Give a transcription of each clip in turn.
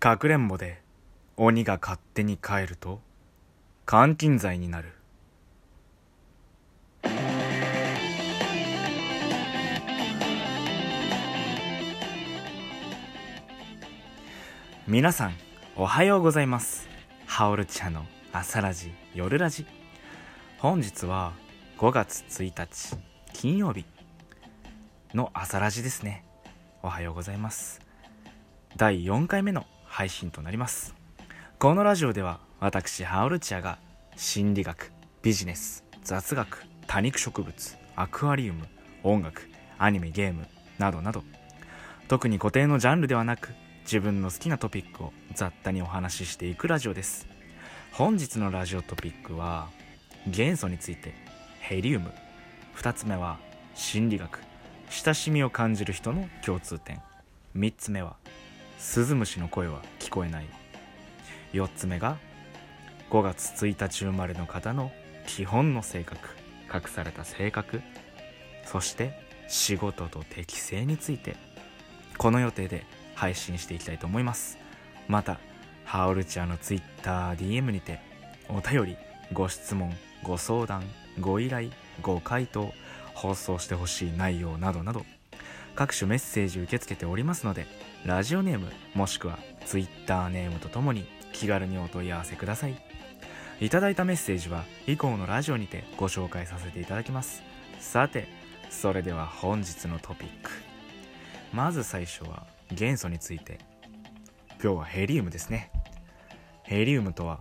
かくれんぼで鬼が勝手に帰ると監禁罪になる。皆さんおはようございます。ハオルチャの朝ラジ夜ラジ。本日は5月1日金曜日の朝ラジですね。おはようございます。第4回目の配信となります。このラジオでは私ハオルチアが心理学ビジネス雑学多肉植物アクアリウム音楽アニメゲームなどなど特に固定のジャンルではなく自分の好きなトピックを雑多にお話ししていくラジオです。本日のラジオトピックは元素についてヘリウム。2つ目は心理学。親しみを感じる人の共通点。3つ目はスズムシの声は聞こえない。4つ目が5月1日生まれの方の基本の性格。隠された性格。そして仕事と適性について。この予定で配信していきたいと思います。またハオルチャーの TwitterDM にてお便りご質問ご相談ご依頼ご回答放送してほしい内容などなど各種メッセージ受け付けておりますのでラジオネームもしくは Twitter ネームとともに気軽にお問い合わせください。いただいたメッセージは以降のラジオにてご紹介させていただきます。さてそれでは本日のトピック。まず最初は元素について。今日はヘリウムですね。ヘリウムとは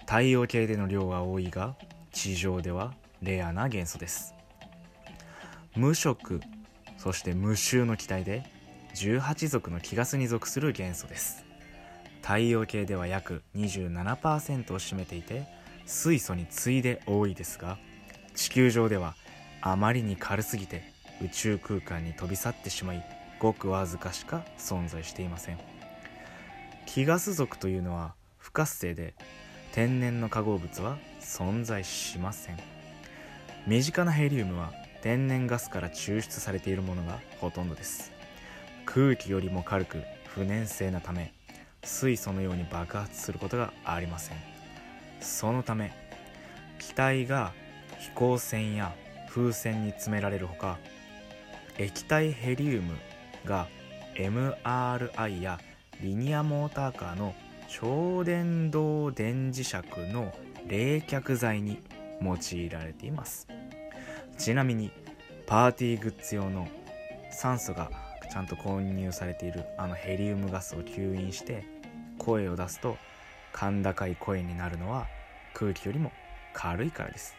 太陽系での量は多いが地上ではレアな元素です。無色そして無臭の気体で18族の気ガスに属する元素です。太陽系では約27%を占めていて水素に次いで多いですが地球上ではあまりに軽すぎて宇宙空間に飛び去ってしまいごくわずかしか存在していません。気ガス族というのは不活性で天然の化合物は存在しません。身近なヘリウムは天然ガスから抽出されているものがほとんどです。空気よりも軽く不燃性なため水素のように爆発することがありません。そのため気体が飛行船や風船に詰められるほか液体ヘリウムが MRI やリニアモーターカーの超電導電磁石の冷却剤に用いられています。ちなみにパーティーグッズ用の酸素がちゃんと購入されているあのヘリウムガスを吸引して声を出すと甲高い声になるのは空気よりも軽いからです。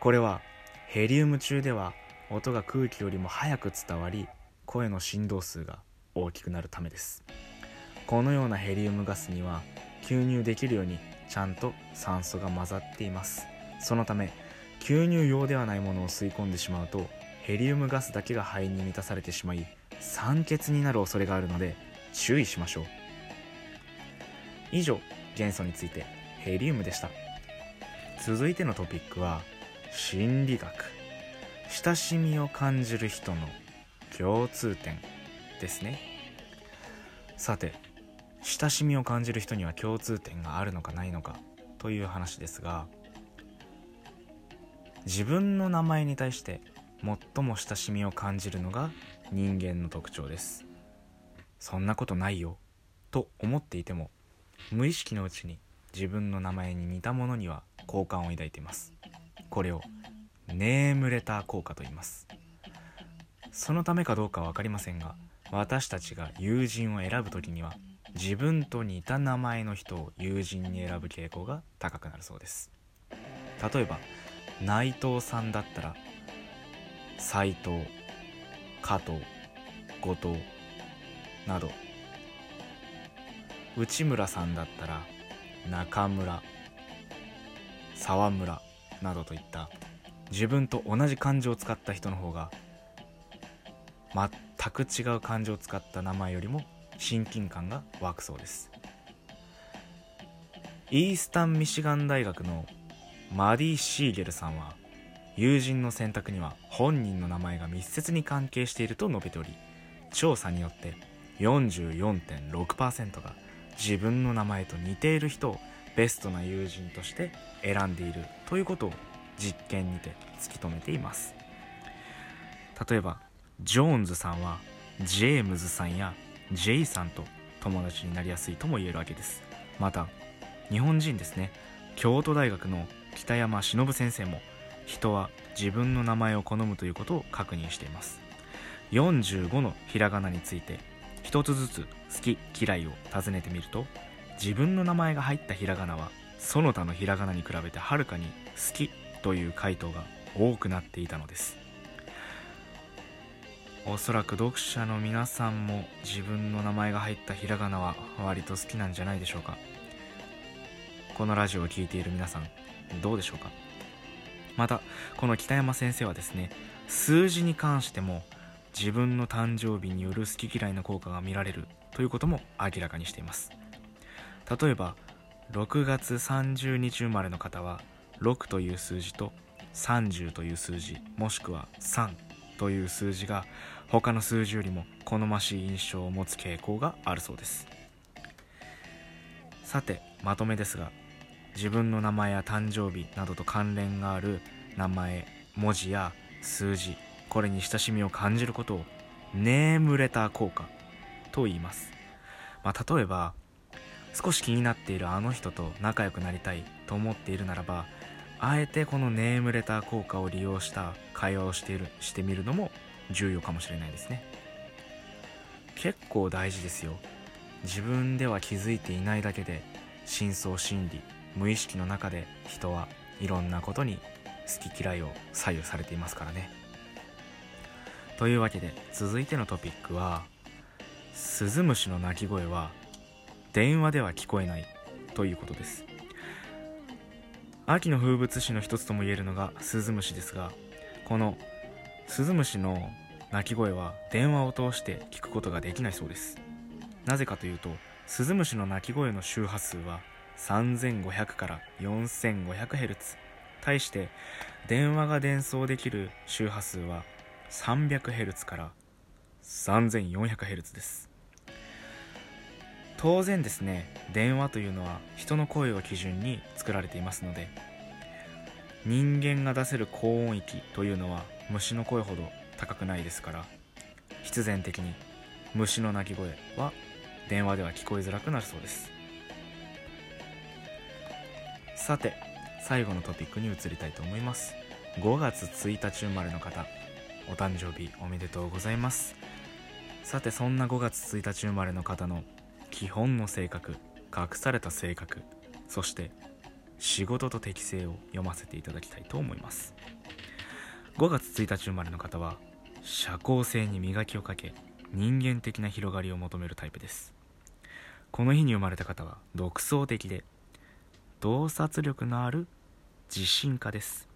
これはヘリウム中では音が空気よりも速く伝わり声の振動数が大きくなるためです。このようなヘリウムガスには吸入できるようにちゃんと酸素が混ざっています。そのため吸入用ではないものを吸い込んでしまうとヘリウムガスだけが肺に満たされてしまい酸欠になる恐れがあるので注意しましょう。以上元素についてヘリウムでした。続いてのトピックは心理学。親しみを感じる人の共通点ですね。さて親しみを感じる人には共通点があるのかないのかという話ですが自分の名前に対して最も親しみを感じるのが人間の特徴です。そんなことないよと思っていても無意識のうちに自分の名前に似たものには好感を抱いています。これをネームレター効果と言います。そのためかどうかは分かりませんが私たちが友人を選ぶ時には自分と似た名前の人を友人に選ぶ傾向が高くなるそうです。例えば内藤さんだったら斉藤加藤後藤など。内村さんだったら中村沢村などといった自分と同じ漢字を使った人の方が全く違う漢字を使った名前よりも親近感が湧くそうです。イースタンミシガン大学のマディ・シーゲルさんは友人の選択には本人の名前が密接に関係していると述べており調査によって44.6%が自分の名前と似ている人をベストな友人として選んでいるということを実験にて突き止めています。例えばジョーンズさんはジェームズさんやジェイさんと友達になりやすいとも言えるわけです。また日本人ですね。京都大学の北山忍先生も人は自分の名前を好むということを確認しています。45のひらがなについて一つずつ好き嫌いを尋ねてみると自分の名前が入ったひらがなはその他のひらがなに比べてはるかに好きという回答が多くなっていたのです。おそらく読者の皆さんも自分の名前が入ったひらがなは割と好きなんじゃないでしょうか。このラジオを聴いている皆さんどうでしょうか？またこの北山先生はですね数字に関しても自分の誕生日による好き嫌いの効果が見られるということも明らかにしています。例えば6月30日生まれの方は6という数字と30という数字もしくは3という数字が他の数字よりも好ましい印象を持つ傾向があるそうです。さてまとめですが自分の名前や誕生日などと関連がある名前文字や数字これに親しみを感じることをネームレター効果と言います、まあ、例えば少し気になっているあの人と仲良くなりたいと思っているならばあえてこのネームレター効果を利用した会話をしているしてみるのも重要かもしれないですね。結構大事ですよ。自分では気づいていないだけで深層心理無意識の中で人はいろんなことに好き嫌いを左右されていますからね。というわけで続いてのトピックはスズムシの鳴き声は電話では聞こえないということです。秋の風物詩の一つとも言えるのがスズムシですがこのスズムシの鳴き声は電話を通して聞くことができないそうです。なぜかというとスズムシの鳴き声の周波数は3500から 4500Hz 対して電話が伝送できる周波数は 300Hz から 3400Hz です。当然ですね電話というのは人の声を基準に作られていますので人間が出せる高音域というのは虫の声ほど高くないですから必然的に虫の鳴き声は電話では聞こえづらくなるそうです。さて最後のトピックに移りたいと思います。5月1日生まれの方お誕生日おめでとうございます。さてそんな5月1日生まれの方の基本の性格隠された性格そして仕事と適性を読ませていただきたいと思います。5月1日生まれの方は社交性に磨きをかけ人間的な広がりを求めるタイプです。この日に生まれた方は独創的で洞察力のある自信家です。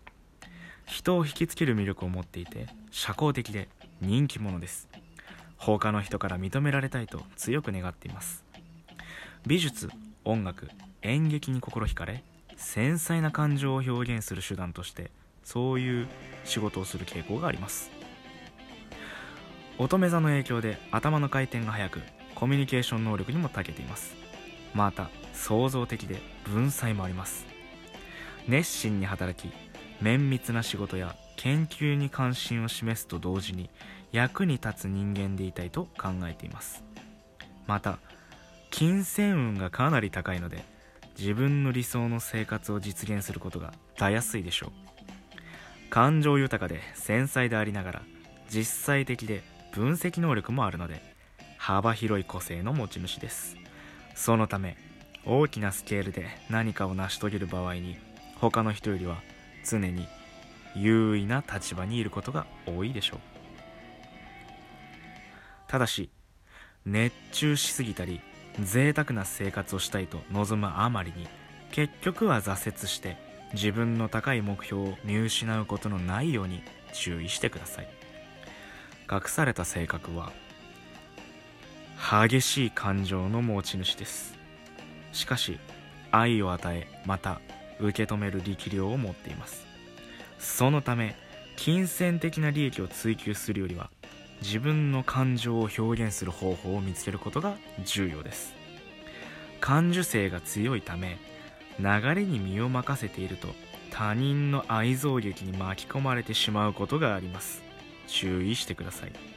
人を引きつける魅力を持っていて社交的で人気者です。他の人から認められたいと強く願っています。美術音楽演劇に心惹かれ繊細な感情を表現する手段としてそういう仕事をする傾向があります。乙女座の影響で頭の回転が速くコミュニケーション能力にも長けています。また創造的で文才もあります。熱心に働き綿密な仕事や研究に関心を示すと同時に役に立つ人間でいたいと考えています。また金銭運がかなり高いので自分の理想の生活を実現することがたやすいでしょう。感情豊かで繊細でありながら実際的で分析能力もあるので幅広い個性の持ち主です。そのため大きなスケールで何かを成し遂げる場合に他の人よりは常に優位な立場にいることが多いでしょう。ただし熱中しすぎたり贅沢な生活をしたいと望むあまりに結局は挫折して自分の高い目標を見失うことのないように注意してください。隠された性格は激しい感情の持ち主です。しかし愛を与えまた受け止める力量を持っています。そのため金銭的な利益を追求するよりは自分の感情を表現する方法を見つけることが重要です。感受性が強いため流れに身を任せていると他人の愛憎劇に巻き込まれてしまうことがあります。注意してください。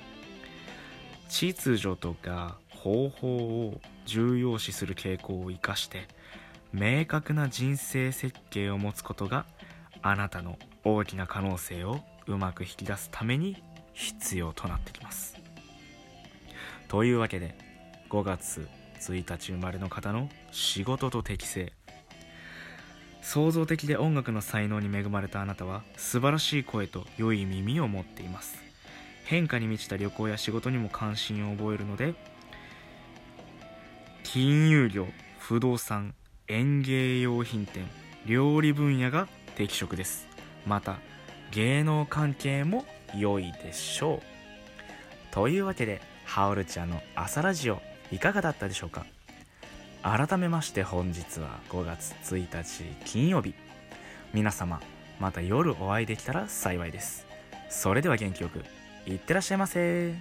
秩序とか方法を重要視する傾向を生かして明確な人生設計を持つことがあなたの大きな可能性をうまく引き出すために必要となってきます。というわけで5月1日生まれの方の仕事と適性。創造的で音楽の才能に恵まれたあなたは素晴らしい声と良い耳を持っています。変化に満ちた旅行や仕事にも関心を覚えるので金融業不動産園芸用品店料理分野が適職です。また芸能関係も良いでしょう。というわけでハオルちゃんの朝ラジオいかがだったでしょうか？改めまして本日は5月1日金曜日。皆様また夜お会いできたら幸いです。それでは元気よく。いってらっしゃいませ。